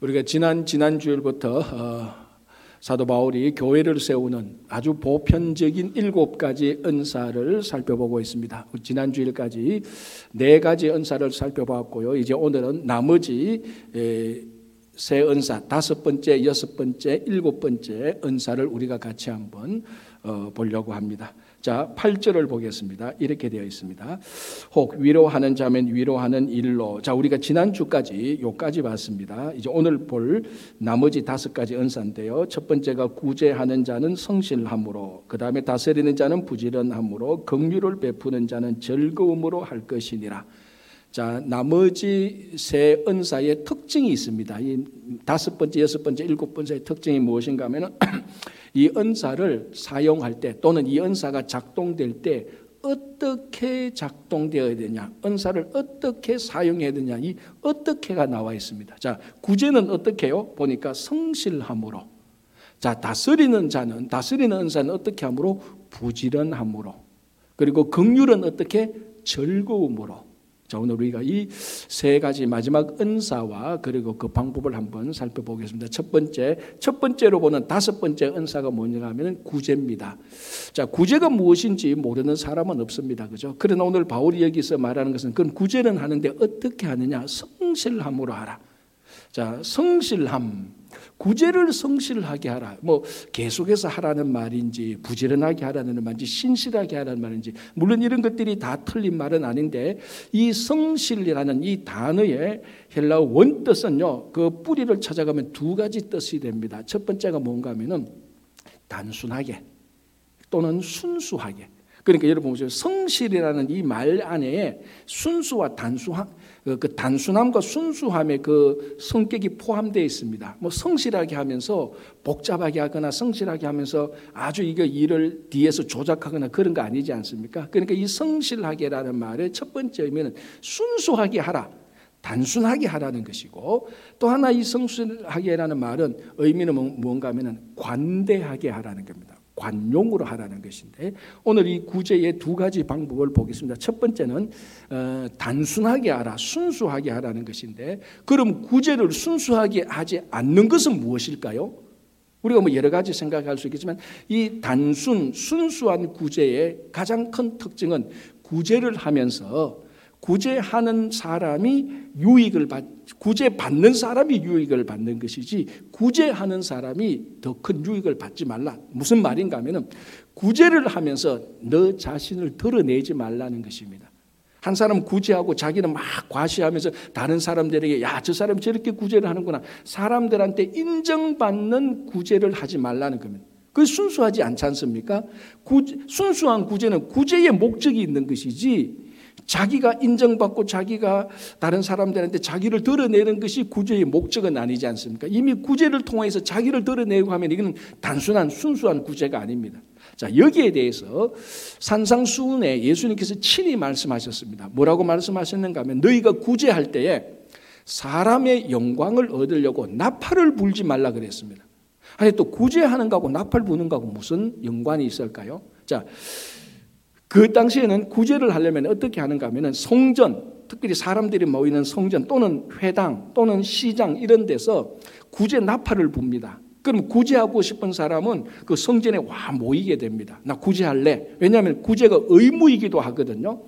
우리가 지난 지난 주일부터 어, 사도 바울이 교회를 세우는 아주 보편적인 일곱 가지 은사를 살펴보고 있습니다. 지난 주일까지 네 가지 은사를 살펴봤고요. 이제 오늘은 나머지 세 은사, 다섯 번째, 여섯 번째, 일곱 번째 은사를 우리가 같이 한번 어, 보려고 합니다. 자, 8절을 보겠습니다. 이렇게 되어 있습니다. 혹 위로하는 자면 위로하는 일로. 자, 우리가 지난주까지 요까지 봤습니다. 이제 오늘 볼 나머지 다섯 가지 은사인데요. 첫 번째가 구제하는 자는 성실함으로, 그 다음에 다스리는 자는 부지런함으로, 긍휼을 베푸는 자는 즐거움으로 할 것이니라. 자, 나머지 세 은사의 특징이 있습니다. 이 다섯 번째, 여섯 번째, 일곱 번째의 특징이 무엇인가 하면은 이 은사를 사용할 때 또는 이 은사가 작동될 때 어떻게 작동되어야 되냐, 은사를 어떻게 사용해야 되냐, 이 어떻게가 나와 있습니다. 자, 구제는 어떻게요? 보니까 성실함으로. 자, 다스리는 자는, 다스리는 은사는 어떻게 함으로? 부지런함으로. 그리고 긍휼은 어떻게? 즐거움으로. 자, 오늘 우리가 이 세 가지 마지막 은사와 그리고 그 방법을 한번 살펴보겠습니다. 첫 번째, 첫 번째로 보는 다섯 번째 은사가 뭐냐 하면 구제입니다. 자, 구제가 무엇인지 모르는 사람은 없습니다. 그죠? 그러나 오늘 바울이 여기서 말하는 것은 그건 구제는 하는데 어떻게 하느냐? 성실함으로 하라. 자, 성실함. 구제를 성실하게 하라. 뭐 계속해서 하라는 말인지 부지런하게 하라는 말인지 신실하게 하라는 말인지 물론 이런 것들이 다 틀린 말은 아닌데 이 성실이라는 이 단어의 헬라어 원뜻은요. 그 뿌리를 찾아가면 두 가지 뜻이 됩니다. 첫 번째가 뭔가 하면은 단순하게 또는 순수하게 그러니까 여러분 보세요. 성실이라는 이 말 안에 순수와 단순함, 그, 그 단순함과 순수함의 그 성격이 포함되어 있습니다. 뭐 성실하게 하면서 복잡하게 하거나 성실하게 하면서 아주 이거 일을 뒤에서 조작하거나 그런 거 아니지 않습니까? 그러니까 이 성실하게라는 말의 첫 번째 의미는 순수하게 하라. 단순하게 하라는 것이고 또 하나 이 성실하게라는 말은 의미는 뭔가 하면 관대하게 하라는 겁니다. 관용으로 하라는 것인데 오늘 이 구제의 두 가지 방법을 보겠습니다. 첫 번째는 어, 단순하게 하라, 순수하게 하라는 것인데 그럼 구제를 순수하게 하지 않는 것은 무엇일까요? 우리가 뭐 여러 가지 생각할 수 있겠지만 이 단순 순수한 구제의 가장 큰 특징은 구제를 하면서 구제하는 사람이 유익을 받 구제 받는 사람이 유익을 받는 것이지 구제하는 사람이 더 큰 유익을 받지 말라. 무슨 말인가 하면은 구제를 하면서 너 자신을 드러내지 말라는 것입니다. 한 사람 구제하고 자기는 막 과시하면서 다른 사람들에게 야, 저 사람 저렇게 구제를 하는구나. 사람들한테 인정받는 구제를 하지 말라는 겁니다. 그 순수하지 않지 않습니까? 구, 순수한 구제는 구제의 목적이 있는 것이지 자기가 인정받고 자기가 다른 사람들한테 자기를 드러내는 것이 구제의 목적은 아니지 않습니까? 이미 구제를 통해서 자기를 드러내고 하면 이거는 단순한 순수한 구제가 아닙니다. 자, 여기에 대해서 산상수훈에 예수님께서 친히 말씀하셨습니다. 뭐라고 말씀하셨는가 하면 너희가 구제할 때에 사람의 영광을 얻으려고 나팔을 불지 말라 그랬습니다. 아니 또 구제하는 거하고 나팔 부는 거하고 무슨 연관이 있을까요? 자, 그 당시에는 구제를 하려면 어떻게 하는가 하면 성전, 특별히 사람들이 모이는 성전 또는 회당 또는 시장 이런 데서 구제 나팔을 붑니다. 그럼 구제하고 싶은 사람은 그 성전에 와 모이게 됩니다. 나 구제할래. 왜냐하면 구제가 의무이기도 하거든요.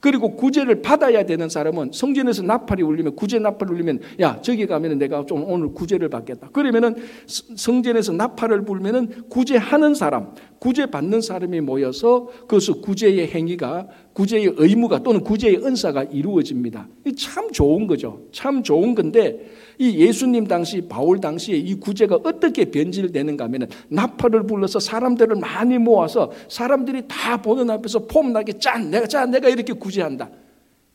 그리고 구제를 받아야 되는 사람은 성전에서 나팔이 울리면 구제 나팔 울리면 야 저기 가면은 내가 좀 오늘 구제를 받겠다. 그러면은 성전에서 나팔을 불면은 구제하는 사람, 구제 받는 사람이 모여서 그것을 구제의 행위가 구제의 의무가 또는 구제의 은사가 이루어집니다. 참 좋은 거죠. 참 좋은 건데 이 예수님 당시 바울 당시에 이 구제가 어떻게 변질되는가 하면 나팔을 불러서 사람들을 많이 모아서 사람들이 다 보는 앞에서 폼나게 짠 내가 짠 내가 이렇게 구제한다.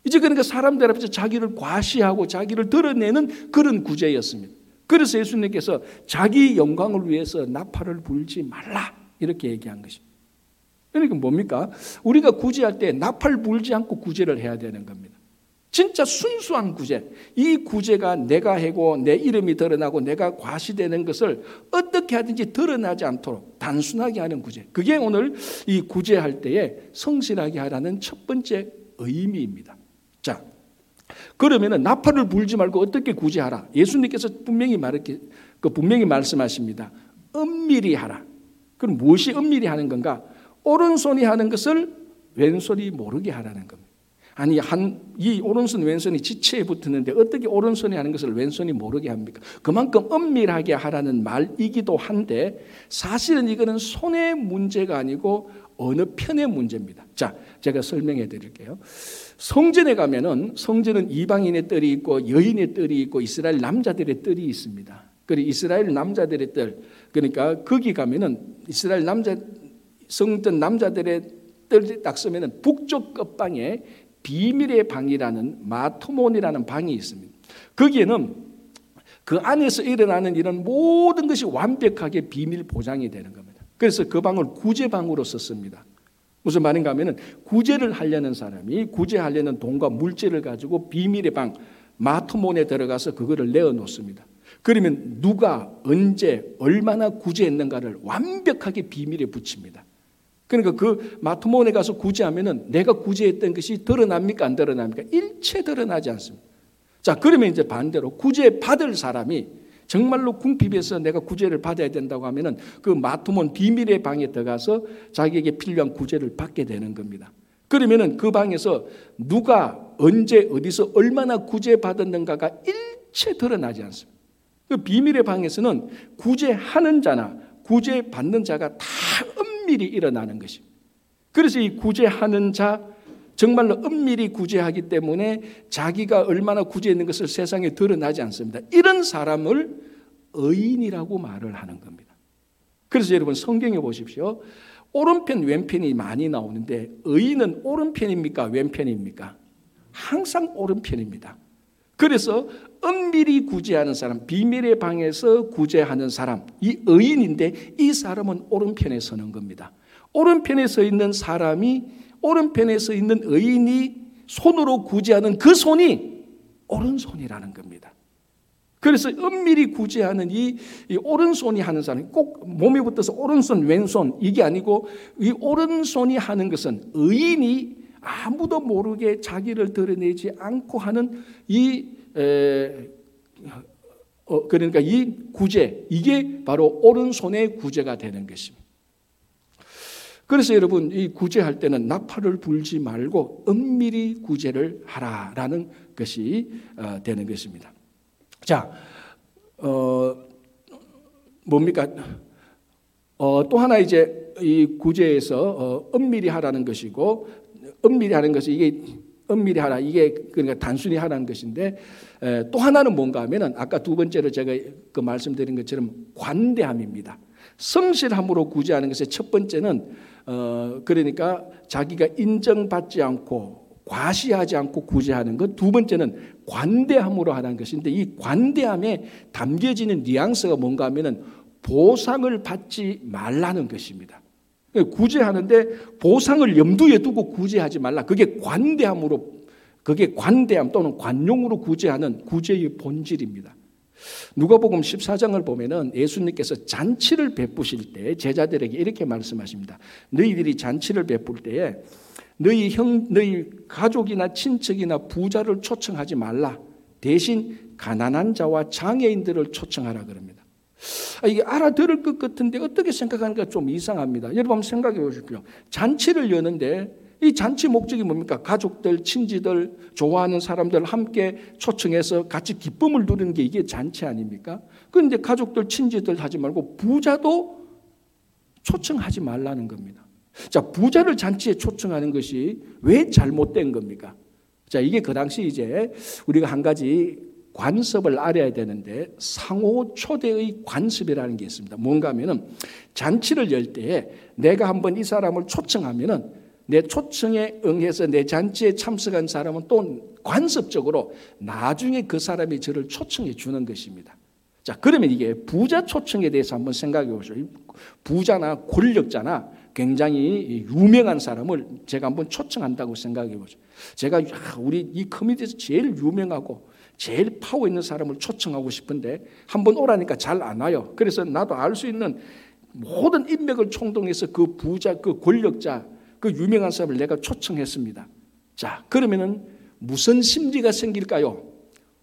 이제 그러니까 사람들 앞에서 자기를 과시하고 자기를 드러내는 그런 구제였습니다. 그래서 예수님께서 자기 영광을 위해서 나팔을 불지 말라 이렇게 얘기한 것입니다. 그러니까 뭡니까? 우리가 구제할 때 나팔 불지 않고 구제를 해야 되는 겁니다. 진짜 순수한 구제. 이 구제가 내가 해고 내 이름이 드러나고 내가 과시되는 것을 어떻게 하든지 드러나지 않도록 단순하게 하는 구제. 그게 오늘 이 구제할 때에 성실하게 하라는 첫 번째 의미입니다. 자, 그러면은 나팔을 불지 말고 어떻게 구제하라? 예수님께서 분명히 말했게 그 분명히 말씀하십니다. 은밀히 하라. 그럼 무엇이 은밀히 하는 건가? 오른손이 하는 것을 왼손이 모르게 하라는 겁니다. 아니 한 이 오른손 왼손이 지체에 붙었는데 어떻게 오른손이 하는 것을 왼손이 모르게 합니까? 그만큼 은밀하게 하라는 말이기도 한데 사실은 이거는 손의 문제가 아니고 어느 편의 문제입니다. 자, 제가 설명해 드릴게요. 성전에 가면은 성전은 이방인의 뜰이 있고 여인의 뜰이 있고 이스라엘 남자들의 뜰이 있습니다. 그리고 이스라엘 남자들의 뜰 그러니까 거기 가면은 이스라엘 남자 성전 남자들의 뜰이 딱 쓰면은 북쪽 끝방에 비밀의 방이라는 마토몬이라는 방이 있습니다. 거기에는 그 안에서 일어나는 이런 모든 것이 완벽하게 비밀 보장이 되는 겁니다. 그래서 그 방을 구제방으로 썼습니다. 무슨 말인가 하면은 구제를 하려는 사람이 구제하려는 돈과 물질을 가지고 비밀의 방 마토몬에 들어가서 그거를 내어 놓습니다. 그러면 누가 언제 얼마나 구제했는가를 완벽하게 비밀에 붙입니다. 그러니까 그 마토몬에 가서 구제하면은 내가 구제했던 것이 드러납니까 안 드러납니까? 일체 드러나지 않습니다. 자 그러면 이제 반대로 구제 받을 사람이 정말로 궁핍에서 내가 구제를 받아야 된다고 하면은 그 마토몬 비밀의 방에 들어가서 자기에게 필요한 구제를 받게 되는 겁니다. 그러면은 그 방에서 누가 언제 어디서 얼마나 구제 받았는가가 일체 드러나지 않습니다. 그 비밀의 방에서는 구제하는 자나 구제 받는 자가 다 은밀히 일어나는 것입니다. 그래서 이 구제하는 자 정말로 은밀히 구제하기 때문에 자기가 얼마나 구제했는 것을 세상에 드러나지 않습니다. 이런 사람을 의인이라고 말을 하는 겁니다. 그래서 여러분 성경에 보십시오. 오른편 왼편이 많이 나오는데 의인은 오른편입니까 왼편입니까? 항상 오른편입니다. 그래서 은밀히 구제하는 사람, 비밀의 방에서 구제하는 사람, 이 의인인데 이 사람은 오른편에 서는 겁니다. 오른편에 서 있는 사람이 오른편에 서 있는 의인이 손으로 구제하는 그 손이 오른손이라는 겁니다. 그래서 은밀히 구제하는 이, 이 오른손이 하는 사람이 꼭 몸에 붙어서 오른손, 왼손 이게 아니고 이 오른손이 하는 것은 의인이 아무도 모르게 자기를 드러내지 않고 하는 이 에, 어, 그러니까 이 구제 이게 바로 오른손의 구제가 되는 것입니다. 그래서 여러분 이 구제할 때는 나팔을 불지 말고 은밀히 구제를 하라라는 것이 어, 되는 것입니다. 자, 어, 뭡니까? 어, 또 하나 이제 이 구제에서 어, 은밀히 하라는 것이고 은밀히 하는 것이 이게 은밀히 하라 이게 그러니까 단순히 하라는 것인데 에, 또 하나는 뭔가 하면은 아까 두 번째로 제가 그 말씀드린 것처럼 관대함입니다. 성실함으로 구제하는 것의 첫 번째는 어 그러니까 자기가 인정받지 않고 과시하지 않고 구제하는 것. 두 번째는 관대함으로 하는 것인데 이 관대함에 담겨지는 뉘앙스가 뭔가 하면은 보상을 받지 말라는 것입니다. 구제하는데 보상을 염두에 두고 구제하지 말라. 그게 관대함으로 그게 관대함 또는 관용으로 구제하는 구제의 본질입니다. 누가복음 14장을 보면은 예수님께서 잔치를 베푸실 때 제자들에게 이렇게 말씀하십니다. 너희들이 잔치를 베풀 때에 너희 형 너희 가족이나 친척이나 부자를 초청하지 말라. 대신 가난한 자와 장애인들을 초청하라 그럽니다. 아, 이게 알아들을 것 같은데 어떻게 생각하니까 좀 이상합니다. 여러분 한번 생각해 보십시오. 잔치를 여는데 이 잔치 목적이 뭡니까? 가족들, 친지들, 좋아하는 사람들 함께 초청해서 같이 기쁨을 누리는 게 이게 잔치 아닙니까? 그런데 가족들, 친지들 하지 말고 부자도 초청하지 말라는 겁니다. 자, 부자를 잔치에 초청하는 것이 왜 잘못된 겁니까? 자, 이게 그 당시 이제 우리가 한 가지 관습을 알아야 되는데 상호 초대의 관습이라는 게 있습니다. 뭔가 하면은 잔치를 열 때에 내가 한번 이 사람을 초청하면은 내 초청에 응해서 내 잔치에 참석한 사람은 또 관습적으로 나중에 그 사람이 저를 초청해 주는 것입니다. 자, 그러면 이게 부자 초청에 대해서 한번 생각해 보시죠. 부자나 권력자나 굉장히 유명한 사람을 제가 한번 초청한다고 생각해 보죠. 제가 우리 이 커뮤니티에서 제일 유명하고 제일 파워 있는 사람을 초청하고 싶은데 한 번 오라니까 잘 안 와요. 그래서 나도 알 수 있는 모든 인맥을 총동해서 그 부자, 그 권력자, 그 유명한 사람을 내가 초청했습니다. 자, 그러면은 무슨 심리가 생길까요?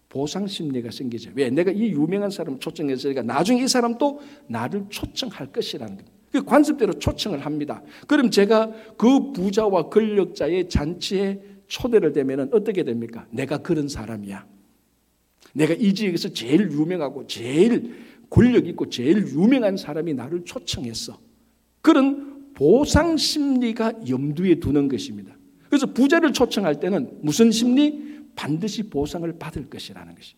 보상 심리가 생기죠. 왜? 내가 이 유명한 사람을 초청했으니까 나중에 이 사람도 나를 초청할 것이라는 거예요. 그 관습대로 초청을 합니다. 그럼 제가 그 부자와 권력자의 잔치에 초대를 되면 어떻게 됩니까? 내가 그런 사람이야. 내가 이 지역에서 제일 유명하고 제일 권력 있고 제일 유명한 사람이 나를 초청했어. 그런 보상 심리가 염두에 두는 것입니다. 그래서 부자를 초청할 때는 무슨 심리? 반드시 보상을 받을 것이라는 것이.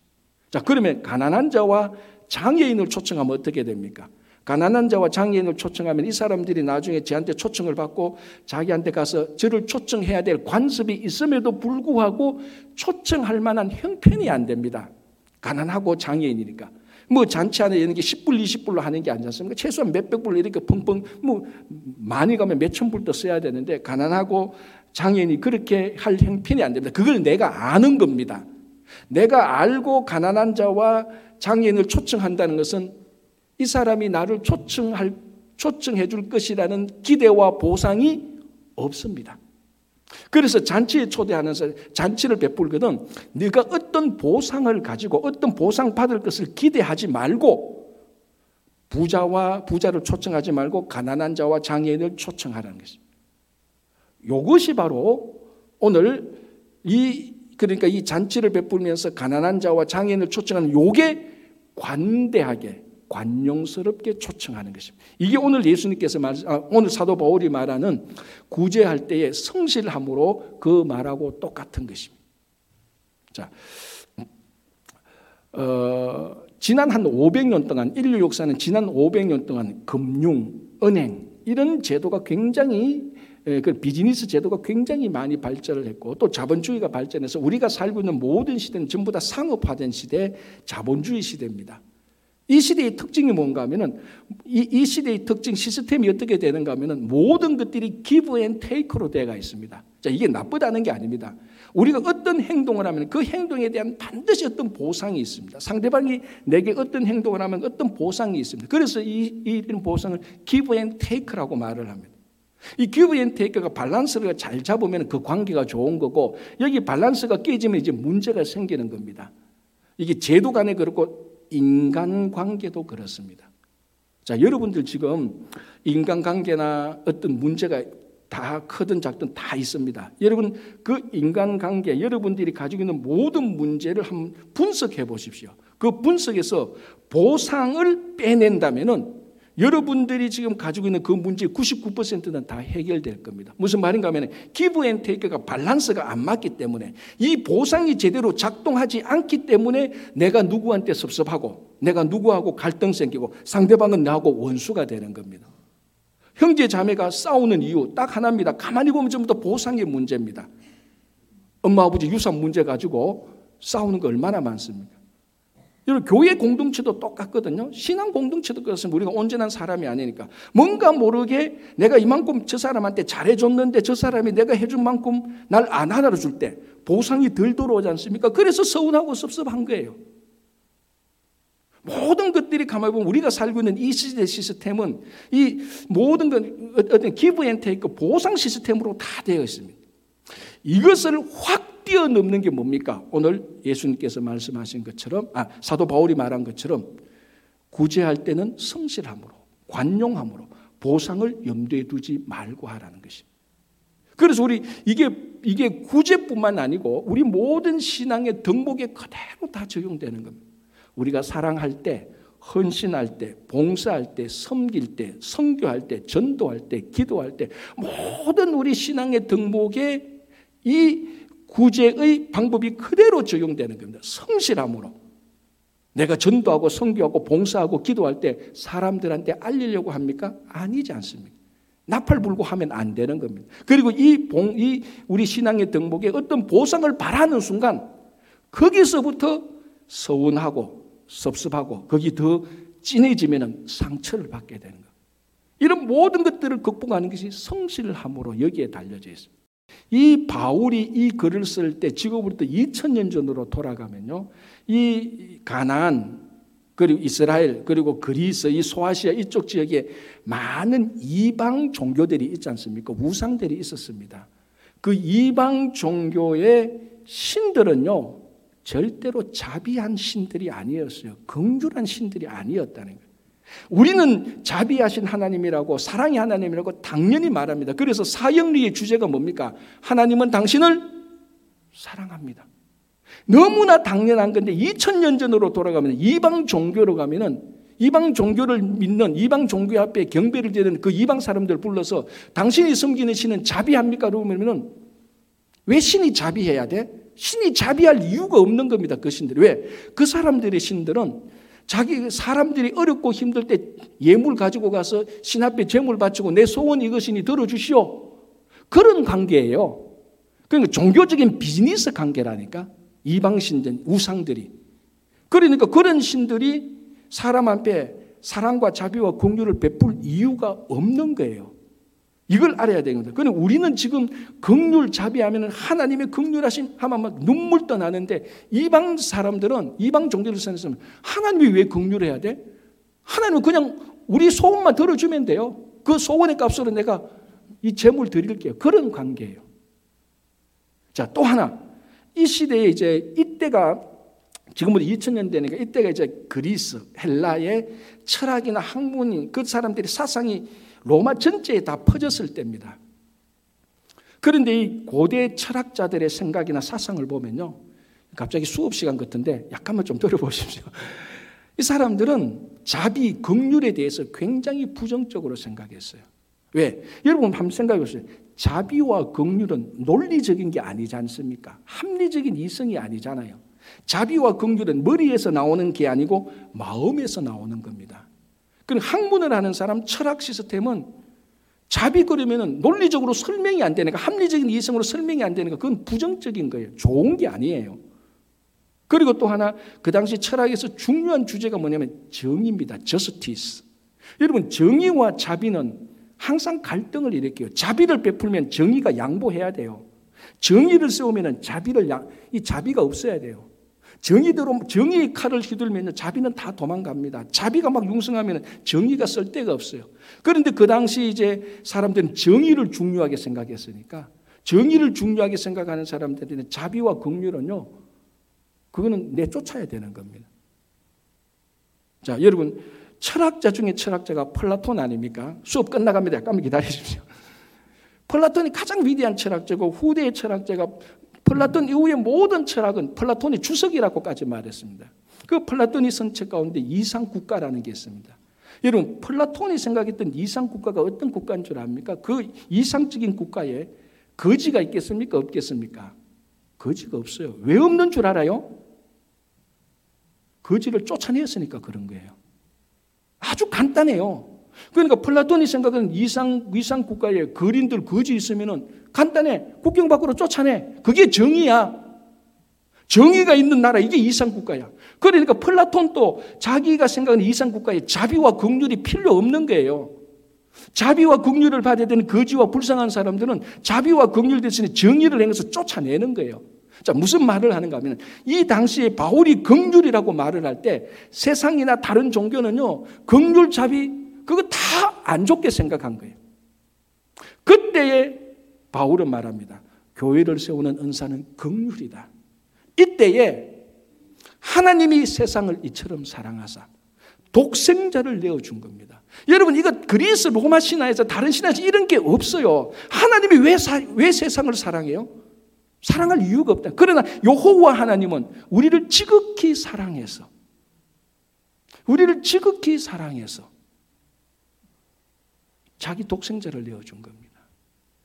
자, 그러면 가난한 자와 장애인을 초청하면 어떻게 됩니까? 가난한 자와 장애인을 초청하면 이 사람들이 나중에 저한테 초청을 받고 자기한테 가서 저를 초청해야 될 관습이 있음에도 불구하고 초청할 만한 형편이 안 됩니다. 가난하고 장애인이니까. 뭐 잔치 안에 이런 게 10불, 20불로 하는 게 아니지 않습니까? 최소한 몇백 불 이렇게 펑펑 뭐 많이 가면 몇천 불도 써야 되는데 가난하고 장애인이 그렇게 할 형편이 안 됩니다. 그걸 내가 아는 겁니다. 내가 알고 가난한 자와 장애인을 초청한다는 것은 이 사람이 나를 초청할 초청해 줄 것이라는 기대와 보상이 없습니다. 그래서 잔치에 초대하는 사람, 잔치를 베풀거든 네가 어떤 보상을 가지고 어떤 보상 받을 것을 기대하지 말고 부자와 부자를 초청하지 말고 가난한 자와 장애인을 초청하라는 것입니다. 이것이 바로 오늘 이 그러니까 이 잔치를 베풀면서 가난한 자와 장애인을 초청하는 요게 관대하게 관용스럽게 초청하는 것입니다. 이게 오늘 예수님께서 말, 아, 오늘 사도 바울이 말하는 구제할 때의 성실함으로 그 말하고 똑같은 것입니다. 자, 어, 지난 한 500년 동안 인류 역사는 지난 500년 동안 금융, 은행 이런 제도가 굉장히 예, 그 비즈니스 제도가 굉장히 많이 발전을 했고 또 자본주의가 발전해서 우리가 살고 있는 모든 시대는 전부 다 상업화된 시대, 자본주의 시대입니다. 이 시대의 특징이 뭔가 하면은 이, 이 시대의 특징 시스템이 어떻게 되는가 하면은 모든 것들이 give and take로 되어 있습니다. 자, 이게 나쁘다는 게 아닙니다. 우리가 어떤 행동을 하면 그 행동에 대한 반드시 어떤 보상이 있습니다. 상대방이 내게 어떤 행동을 하면 어떤 보상이 있습니다. 그래서 이, 이런 보상을 give and take라고 말을 합니다. 이 give and take가 밸런스를 잘 잡으면 그 관계가 좋은 거고 여기 밸런스가 깨지면 이제 문제가 생기는 겁니다. 이게 제도 간에 그렇고 인간관계도 그렇습니다. 자, 여러분들 지금 인간관계나 어떤 문제가 다 크든 작든 다 있습니다. 여러분 그 인간관계 여러분들이 가지고 있는 모든 문제를 한번 분석해 보십시오. 그 분석에서 보상을 빼낸다면은 여러분들이 지금 가지고 있는 그 문제 99%는 다 해결될 겁니다. 무슨 말인가 하면 give and take가 밸런스가 안 맞기 때문에 이 보상이 제대로 작동하지 않기 때문에 내가 누구한테 섭섭하고 내가 누구하고 갈등 생기고 상대방은 나하고 원수가 되는 겁니다. 형제 자매가 싸우는 이유 딱 하나입니다. 가만히 보면 전부 다 보상의 문제입니다. 엄마 아버지 유산 문제 가지고 싸우는 거 얼마나 많습니까? 여러분 교회 공동체도 똑같거든요. 신앙 공동체도 그렇습니다. 우리가 온전한 사람이 아니니까 뭔가 모르게 내가 이만큼 저 사람한테 잘해줬는데 저 사람이 내가 해준 만큼 날 안 알아줄 때 보상이 덜 들어오지 않습니까? 그래서 서운하고 섭섭한 거예요. 모든 것들이 가만히 보면 우리가 살고 있는 이 시대 시스템은 이 모든 것 어떤 give and take 보상 시스템으로 다 되어 있습니다. 이것을 확 뛰어넘는 게 뭡니까? 오늘 예수님께서 말씀하신 것처럼, 아, 사도 바울이 말한 것처럼 구제할 때는 성실함으로, 관용함으로 보상을 염두에 두지 말고 하라는 것입니다. 그래서 우리 이게, 이게 구제뿐만 아니고 우리 모든 신앙의 덕목에 그대로 다 적용되는 겁니다. 우리가 사랑할 때, 헌신할 때, 봉사할 때, 섬길 때, 성교할 때, 전도할 때, 기도할 때 모든 우리 신앙의 덕목에 이 구제의 방법이 그대로 적용되는 겁니다. 성실함으로. 내가 전도하고 성교하고 봉사하고 기도할 때 사람들한테 알리려고 합니까? 아니지 않습니까? 나팔 불고 하면 안 되는 겁니다. 그리고 이 봉, 이 우리 신앙의 덕목에 어떤 보상을 바라는 순간 거기서부터 서운하고 섭섭하고 거기 더 진해지면 상처를 받게 되는 거. 이런 모든 것들을 극복하는 것이 성실함으로 여기에 달려져 있습니다. 이 바울이 이 글을 쓸 때 지금부터 2000년 전으로 돌아가면요. 이 가나안 그리고 이스라엘 그리고 그리스 이 소아시아 이쪽 지역에 많은 이방 종교들이 있지 않습니까? 우상들이 있었습니다. 그 이방 종교의 신들은요, 절대로 자비한 신들이 아니었어요. 긍휼한 신들이 아니었다는 거예요. 우리는 자비하신 하나님이라고 사랑의 하나님이라고 당연히 말합니다. 그래서 사형리의 주제가 뭡니까? 하나님은 당신을 사랑합니다. 너무나 당연한 건데 2000년 전으로 돌아가면 이방 종교로 가면은 이방 종교를 믿는 이방 종교 앞에 경배를 드리는 그 이방 사람들 불러서 당신이 섬기는 신은 자비합니까? 그러면은 왜 신이 자비해야 돼? 신이 자비할 이유가 없는 겁니다. 그 신들. 왜? 그 사람들의 신들은 자기 사람들이 어렵고 힘들 때 예물 가지고 가서 신 앞에 제물 바치고 내 소원 이것이니 들어주시오. 그런 관계예요. 그러니까 종교적인 비즈니스 관계라니까. 이방 신들, 우상들이. 그러니까 그런 신들이 사람 앞에 사랑과 자비와 공유를 베풀 이유가 없는 거예요. 이걸 알아야 되는 거예요. 그런데 우리는 지금 극률 자비하면 하나님의 극률하신 하면 막 눈물 떠나는데 이방 사람들은 이방 종교를 생각하면 하나님이 왜 극률해야 돼? 하나님은 그냥 우리 소원만 들어주면 돼요. 그 소원의 값으로 내가 이 재물 드릴게요. 그런 관계예요. 자, 또 하나. 이 시대에 이제 이때가 지금부터 2000년 되니까 이때가 이제 그리스, 헬라의 철학이나 학문인 그 사람들이 사상이 로마 전체에 다 퍼졌을 때입니다. 그런데 이 고대 철학자들의 생각이나 사상을 보면요. 갑자기 수업 시간 같은데 약간만 좀 들어보십시오. 이 사람들은 자비, 긍휼에 대해서 굉장히 부정적으로 생각했어요. 왜? 여러분 한번 생각해 보세요. 자비와 긍휼은 논리적인 게 아니지 않습니까? 합리적인 이성이 아니잖아요. 자비와 긍휼은 머리에서 나오는 게 아니고 마음에서 나오는 겁니다. 그 학문을 하는 사람 철학 시스템은 자비거리면 논리적으로 설명이 안 되니까 합리적인 이성으로 설명이 안 되니까 그건 부정적인 거예요. 좋은 게 아니에요. 그리고 또 하나 그 당시 철학에서 중요한 주제가 뭐냐면 정의입니다. justice. 여러분 정의와 자비는 항상 갈등을 일으켜요. 자비를 베풀면 정의가 양보해야 돼요. 정의를 세우면 자비를 양, 이 자비가 없어야 돼요. 정의대로 정의의 칼을 휘둘면 자비는 다 도망갑니다. 자비가 막 융성하면 정의가 쓸 데가 없어요. 그런데 그 당시 이제 사람들은 정의를 중요하게 생각했으니까 정의를 중요하게 생각하는 사람들은 자비와 긍휼은요. 그거는 내쫓아야 되는 겁니다. 자, 여러분 철학자 중에 철학자가 플라톤 아닙니까? 수업 끝나갑니다. 잠깐만 기다리십시오. 플라톤이 가장 위대한 철학자고 후대의 철학자가 플라톤 이후의 모든 철학은 플라톤의 주석이라고까지 말했습니다. 그 플라톤이 쓴책 가운데 이상 국가라는 게 있습니다. 여러분, 플라톤이 생각했던 이상 국가가 어떤 국가인 줄 압니까? 그 이상적인 국가에 거지가 있겠습니까? 없겠습니까? 거지가 없어요. 왜 없는 줄 알아요? 거지를 쫓아냈으니까 그런 거예요. 아주 간단해요. 그러니까 플라톤이 생각하는 이상, 이상 국가에 거린들 거지 있으면은 간단해. 국경 밖으로 쫓아내. 그게 정의야. 정의가 있는 나라, 이게 이상 국가야. 그러니까 플라톤도 자기가 생각하는 이상 국가에 자비와 긍휼이 필요 없는 거예요. 자비와 긍휼을 받아야 되는 거지와 불쌍한 사람들은 자비와 긍휼 대신에 정의를 행해서 쫓아내는 거예요. 자, 무슨 말을 하는가 하면 이 당시에 바울이 긍휼이라고 말을 할 때 세상이나 다른 종교는요. 긍휼 자비 그거 다 안 좋게 생각한 거예요. 그때에 바울은 말합니다. 교회를 세우는 은사는 긍휼이다. 이때에 하나님이 세상을 이처럼 사랑하사 독생자를 내어준 겁니다. 여러분 이거 그리스 로마 신화에서 다른 신화에서 이런 게 없어요. 하나님이 왜, 사, 왜 세상을 사랑해요? 사랑할 이유가 없다. 그러나 여호와 하나님은 우리를 지극히 사랑해서 우리를 지극히 사랑해서 자기 독생자를 내어준 겁니다.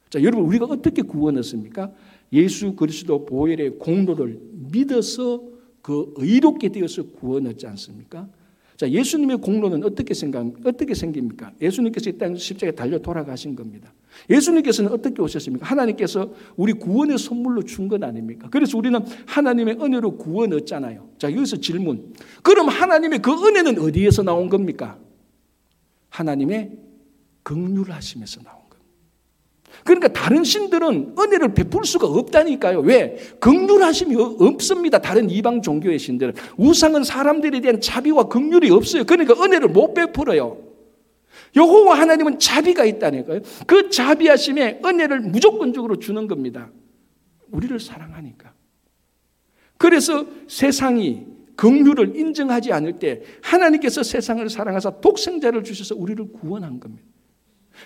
자, 여러분 우리가 어떻게 구원 얻습니까? 예수 그리스도 보혈의 공로를 믿어서 그 의롭게 되어서 구원 얻지 않습니까? 자, 예수님의 공로는 어떻게 생각, 어떻게 생깁니까? 예수님께서 이 땅 십자가에 달려 돌아가신 겁니다. 예수님께서는 어떻게 오셨습니까? 하나님께서 우리 구원의 선물로 준 건 아닙니까? 그래서 우리는 하나님의 은혜로 구원 얻잖아요. 자, 여기서 질문. 그럼 하나님의 그 은혜는 어디에서 나온 겁니까? 하나님의 극률 하심에서 나온 겁니다. 그러니까 다른 신들은 은혜를 베풀 수가 없다니까요. 왜? 극률 하심이 없습니다. 다른 이방 종교의 신들은 우상은 사람들에 대한 자비와 극률이 없어요. 그러니까 은혜를 못 베풀어요. 여호와 하나님은 자비가 있다니까요. 그 자비하심에 은혜를 무조건적으로 주는 겁니다. 우리를 사랑하니까. 그래서 세상이 긍휼을 인정하지 않을 때 하나님께서 세상을 사랑하사 독생자를 주셔서 우리를 구원한 겁니다.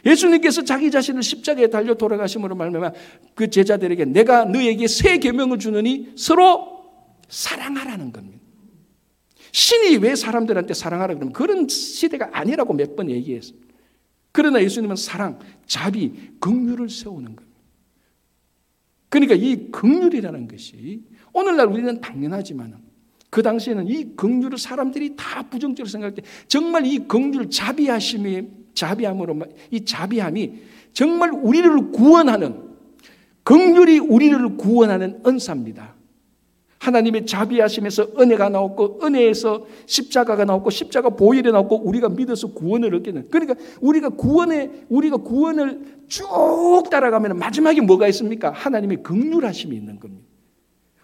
예수님께서 자기 자신을 십자가에 달려 돌아가심으로 말미암아 그 제자들에게 내가 너에게 새 계명을 주느니 서로 사랑하라는 겁니다. 신이 왜 사람들한테 사랑하라 그러면 그런 시대가 아니라고 몇 번 얘기했어요. 그러나 예수님은 사랑, 자비, 긍휼을 세우는 겁니다. 그러니까 이 긍휼이라는 것이 오늘날 우리는 당연하지만 그 당시에는 이 긍휼을 사람들이 다 부정적으로 생각할 때 정말 이 긍휼 자비하심이 자비함으로 이 자비함이 정말 우리를 구원하는 긍휼이 우리를 구원하는 은사입니다. 하나님의 자비하심에서 은혜가 나왔고 은혜에서 십자가가 나왔고 십자가 보혈이 나왔고 우리가 믿어서 구원을 얻게 는 그러니까 우리가 구원에 우리가 구원을 쭉 따라가면 마지막에 뭐가 있습니까? 하나님의 긍휼하심이 있는 겁니다.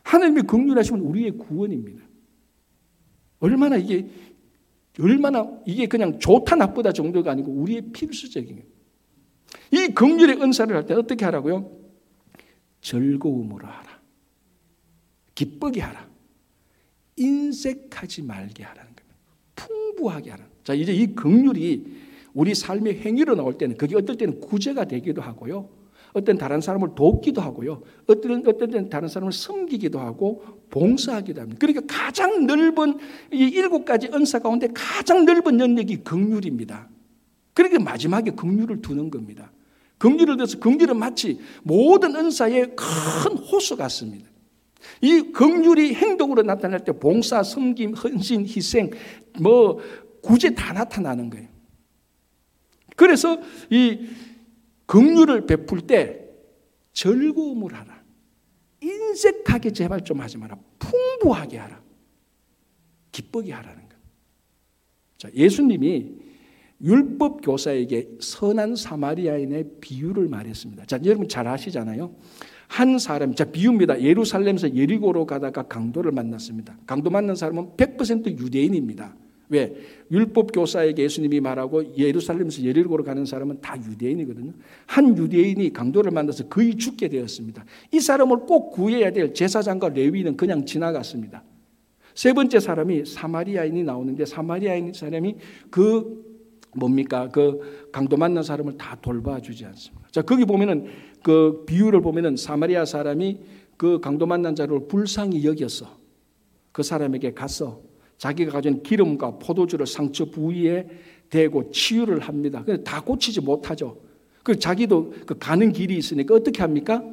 하나님의 긍휼하심은 우리의 구원입니다. 얼마나 이게 얼마나 이게 그냥 좋다 나쁘다 정도가 아니고 우리의 필수적인 이 긍휼의 은사를 할 때 어떻게 하라고요? 즐거움으로 하라. 기쁘게 하라. 인색하지 말게 하라는 겁니다. 풍부하게 하라. 자, 이제 이 긍휼이 우리 삶의 행위로 나올 때는 그게 어떨 때는 구제가 되기도 하고요. 어떤 다른 사람을 돕기도 하고요. 어떤 어떤 다른 사람을 섬기기도 하고 봉사하기도 합니다. 그러니까 가장 넓은 이 일곱 가지 은사 가운데 가장 넓은 영역이 긍휼입니다. 그러니까 마지막에 긍휼을 두는 겁니다. 긍휼을 들어서 긍휼은 마치 모든 은사의 큰 호수 같습니다. 이 긍휼이 행동으로 나타날 때 봉사, 섬김, 헌신, 희생, 뭐 구제 다 나타나는 거예요. 그래서 이 긍휼을 베풀 때 즐거움을 하라. 인색하게 제발 좀 하지 마라. 풍부하게 하라. 기쁘게 하라는 것. 자, 예수님이 율법 교사에게 선한 사마리아인의 비유를 말했습니다. 자, 여러분 잘 아시잖아요. 한 사람, 자, 비유입니다. 예루살렘에서 예리고로 가다가 강도를 만났습니다. 강도 만난 사람은 100% 유대인입니다. 왜? 율법 교사에게 예수님이 말하고 예루살렘에서 예리고로 가는 사람은 다 유대인이거든요. 한 유대인이 강도를 만나서 거의 죽게 되었습니다. 이 사람을 꼭 구해야 될 제사장과 레위는 그냥 지나갔습니다. 세 번째 사람이 사마리아인이 나오는데 사마리아인 사람이 그 뭡니까? 그 강도 만난 사람을 다 돌봐주지 않습니다. 자, 거기 보면은 그 비유를 보면은 사마리아 사람이 그 강도 만난 자를 불쌍히 여겼어. 그 사람에게 가서 자기가 가진 기름과 포도주를 상처 부위에 대고 치유를 합니다. 근데 다 고치지 못하죠. 그 자기도 그 가는 길이 있으니까 어떻게 합니까?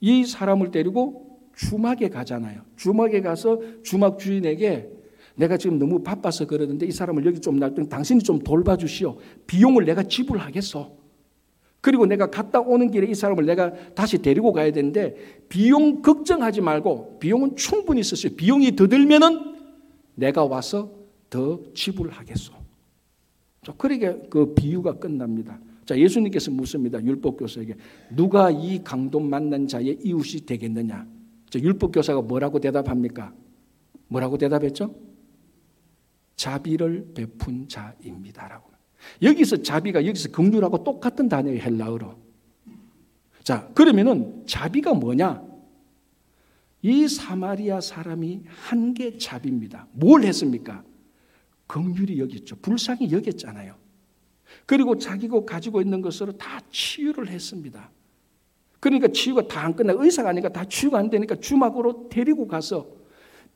이 사람을 데리고 주막에 가잖아요. 주막에 가서 주막 주인에게 내가 지금 너무 바빠서 그러는데 이 사람을 여기 좀 놔둔 당신이 좀 돌봐주시오. 비용을 내가 지불하겠어. 그리고 내가 갔다 오는 길에 이 사람을 내가 다시 데리고 가야 되는데 비용 걱정하지 말고 비용은 충분히 있었어요. 비용이 더 들면은 내가 와서 더 지불하겠소. 그러게 그 비유가 끝납니다. 자, 예수님께서 묻습니다. 율법교사에게. 누가 이 강도 만난 자의 이웃이 되겠느냐? 자, 율법교사가 뭐라고 대답합니까? 뭐라고 대답했죠? 자비를 베푼 자입니다라고. 여기서 자비가 여기서 긍휼하고 똑같은 단어예요, 헬라어로. 자, 그러면은 자비가 뭐냐? 이 사마리아 사람이 한게 자비입니다. 뭘 했습니까? 긍휼히 여겼죠. 불쌍히 여겼잖아요. 그리고 자기가 가지고 있는 것으로 다 치유를 했습니다. 그러니까 치유가 다 안 끝나 의사가 아니까 다 치유가 안 되니까 주막으로 데리고 가서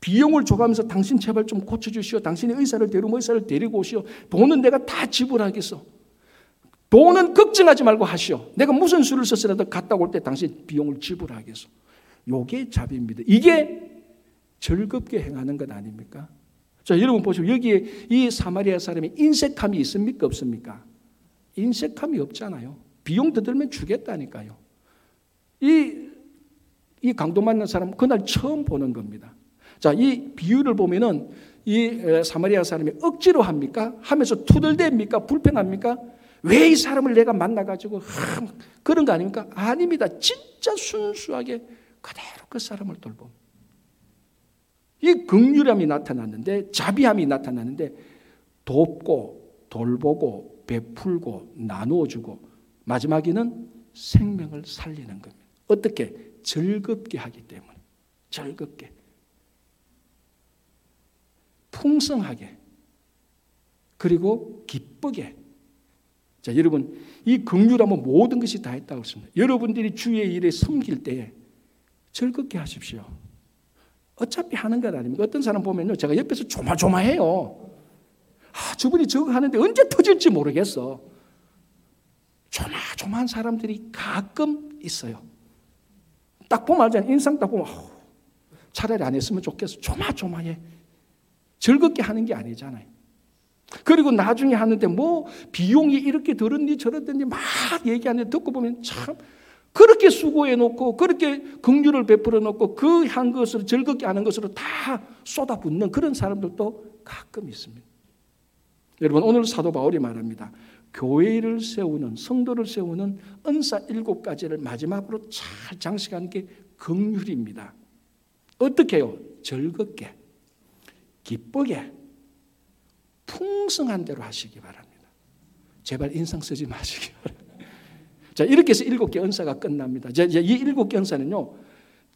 비용을 줘가면서 당신 제발 좀 고쳐주시오. 당신이 의사를 데리고 의사를 데리고 오시오. 돈은 내가 다 지불하겠어. 돈은 걱정하지 말고 하시오. 내가 무슨 수를 썼으라도 갔다 올 때 당신 비용을 지불하겠어. 요게 자비입니다. 이게 즐겁게 행하는 것 아닙니까? 자, 여러분 보시면 여기에 이 사마리아 사람이 인색함이 있습니까? 없습니까? 인색함이 없잖아요. 비용 더 들면 주겠다니까요. 이, 이 강도 만난 사람 그날 처음 보는 겁니다. 자, 이 비유를 보면은 이 사마리아 사람이 억지로 합니까? 하면서 투덜댑니까? 불평합니까? 왜 이 사람을 내가 만나가지고 그런 거 아닙니까? 아닙니다. 진짜 순수하게 그대로 그 사람을 돌봄. 이 극률함이 나타났는데 자비함이 나타났는데 돕고 돌보고 베풀고 나누어주고 마지막에는 생명을 살리는 겁니다. 어떻게? 즐겁게 하기 때문에. 즐겁게. 풍성하게 그리고 기쁘게 자 여러분 이 긍휼하면 모든 것이 다 있다고 했습니다. 여러분들이 주의 일에 섬길 때에 즐겁게 하십시오. 어차피 하는 것 아닙니까? 어떤 사람 보면요. 제가 옆에서 조마조마해요. 아, 저분이 저거 하는데 언제 터질지 모르겠어. 조마조마한 사람들이 가끔 있어요. 딱 보면 알잖아요. 인상 딱 보면 어, 차라리 안 했으면 좋겠어. 조마조마해. 즐겁게 하는 게 아니잖아요. 그리고 나중에 하는데 뭐 비용이 이렇게 들었니 저랬더니 막 얘기하는데 듣고 보면 참 그렇게 수고해 놓고 그렇게 긍휼을 베풀어 놓고 그 한 것을 즐겁게 하는 것으로 다 쏟아붓는 그런 사람들도 가끔 있습니다. 여러분 오늘 사도 바울이 말합니다. 교회를 세우는 성도를 세우는 은사 일곱 가지를 마지막으로 잘 장식한 게 긍휼입니다. 어떻게요? 즐겁게, 기쁘게, 풍성한 대로 하시기 바랍니다. 제발 인상 쓰지 마시기 바랍니다. 자, 이렇게 해서 일곱 개 은사가 끝납니다. 이 일곱 개 은사는요,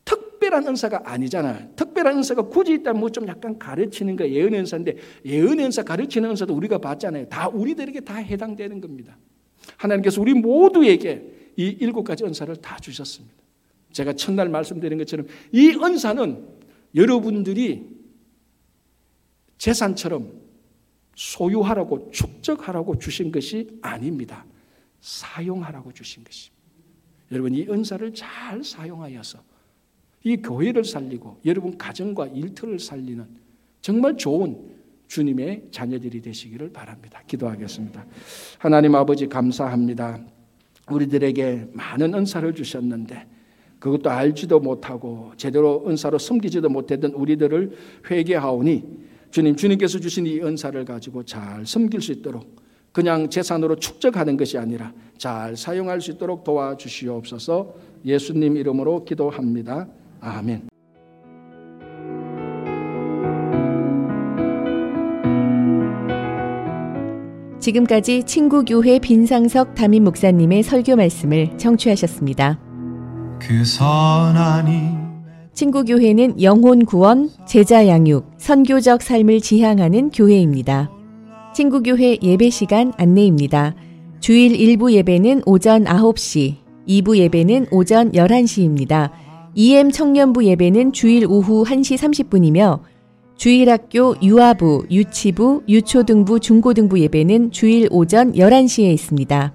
특별한 은사가 아니잖아요. 특별한 은사가 굳이 있다면 뭐 좀 약간 가르치는 거 예언 은사인데 예언 은사 가르치는 은사도 우리가 봤잖아요. 다 우리들에게 다 해당되는 겁니다. 하나님께서 우리 모두에게 이 일곱 가지 은사를 다 주셨습니다. 제가 첫날 말씀드린 것처럼 이 은사는 여러분들이 재산처럼 소유하라고 축적하라고 주신 것이 아닙니다. 사용하라고 주신 것입니다. 여러분 이 은사를 잘 사용하여서 이 교회를 살리고 여러분 가정과 일터를 살리는 정말 좋은 주님의 자녀들이 되시기를 바랍니다. 기도하겠습니다. 하나님 아버지 감사합니다. 우리들에게 많은 은사를 주셨는데 그것도 알지도 못하고 제대로 은사로 섬기지도 못했던 우리들을 회개하오니 주님 주님께서 주신 이 은사를 가지고 잘 섬길 수 있도록 그냥 재산으로 축적하는 것이 아니라 잘 사용할 수 있도록 도와주시옵소서 예수님 이름으로 기도합니다. 아멘. 지금까지 친구교회 빈상석 담임 목사님의 설교 말씀을 청취하셨습니다. 그 친구교회는 영혼 구원, 제자 양육, 선교적 삶을 지향하는 교회입니다. 친구교회 예배 시간 안내입니다. 주일 1부 예배는 오전 9시, 2부 예배는 오전 11시입니다. EM 청년부 예배는 주일 오후 1시 30분이며 주일학교 유아부, 유치부, 유초등부, 중고등부 예배는 주일 오전 11시에 있습니다.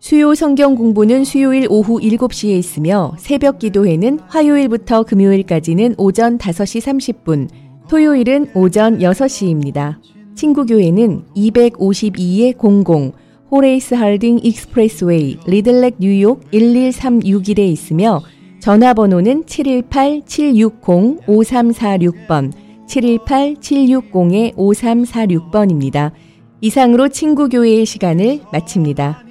수요 성경 공부는 수요일 오후 7시에 있으며 새벽 기도회는 화요일부터 금요일까지는 오전 5시 30분, 토요일은 오전 6시입니다. 친구교회는 252의 00 Horace Harding Expressway Little Neck 뉴욕 11361에 있으며 전화번호는 718-760-5346번 718-760-5346번입니다. 이상으로 친구교회의 시간을 마칩니다.